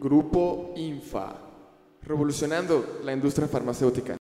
Grupo INFA, revolucionando la industria farmacéutica.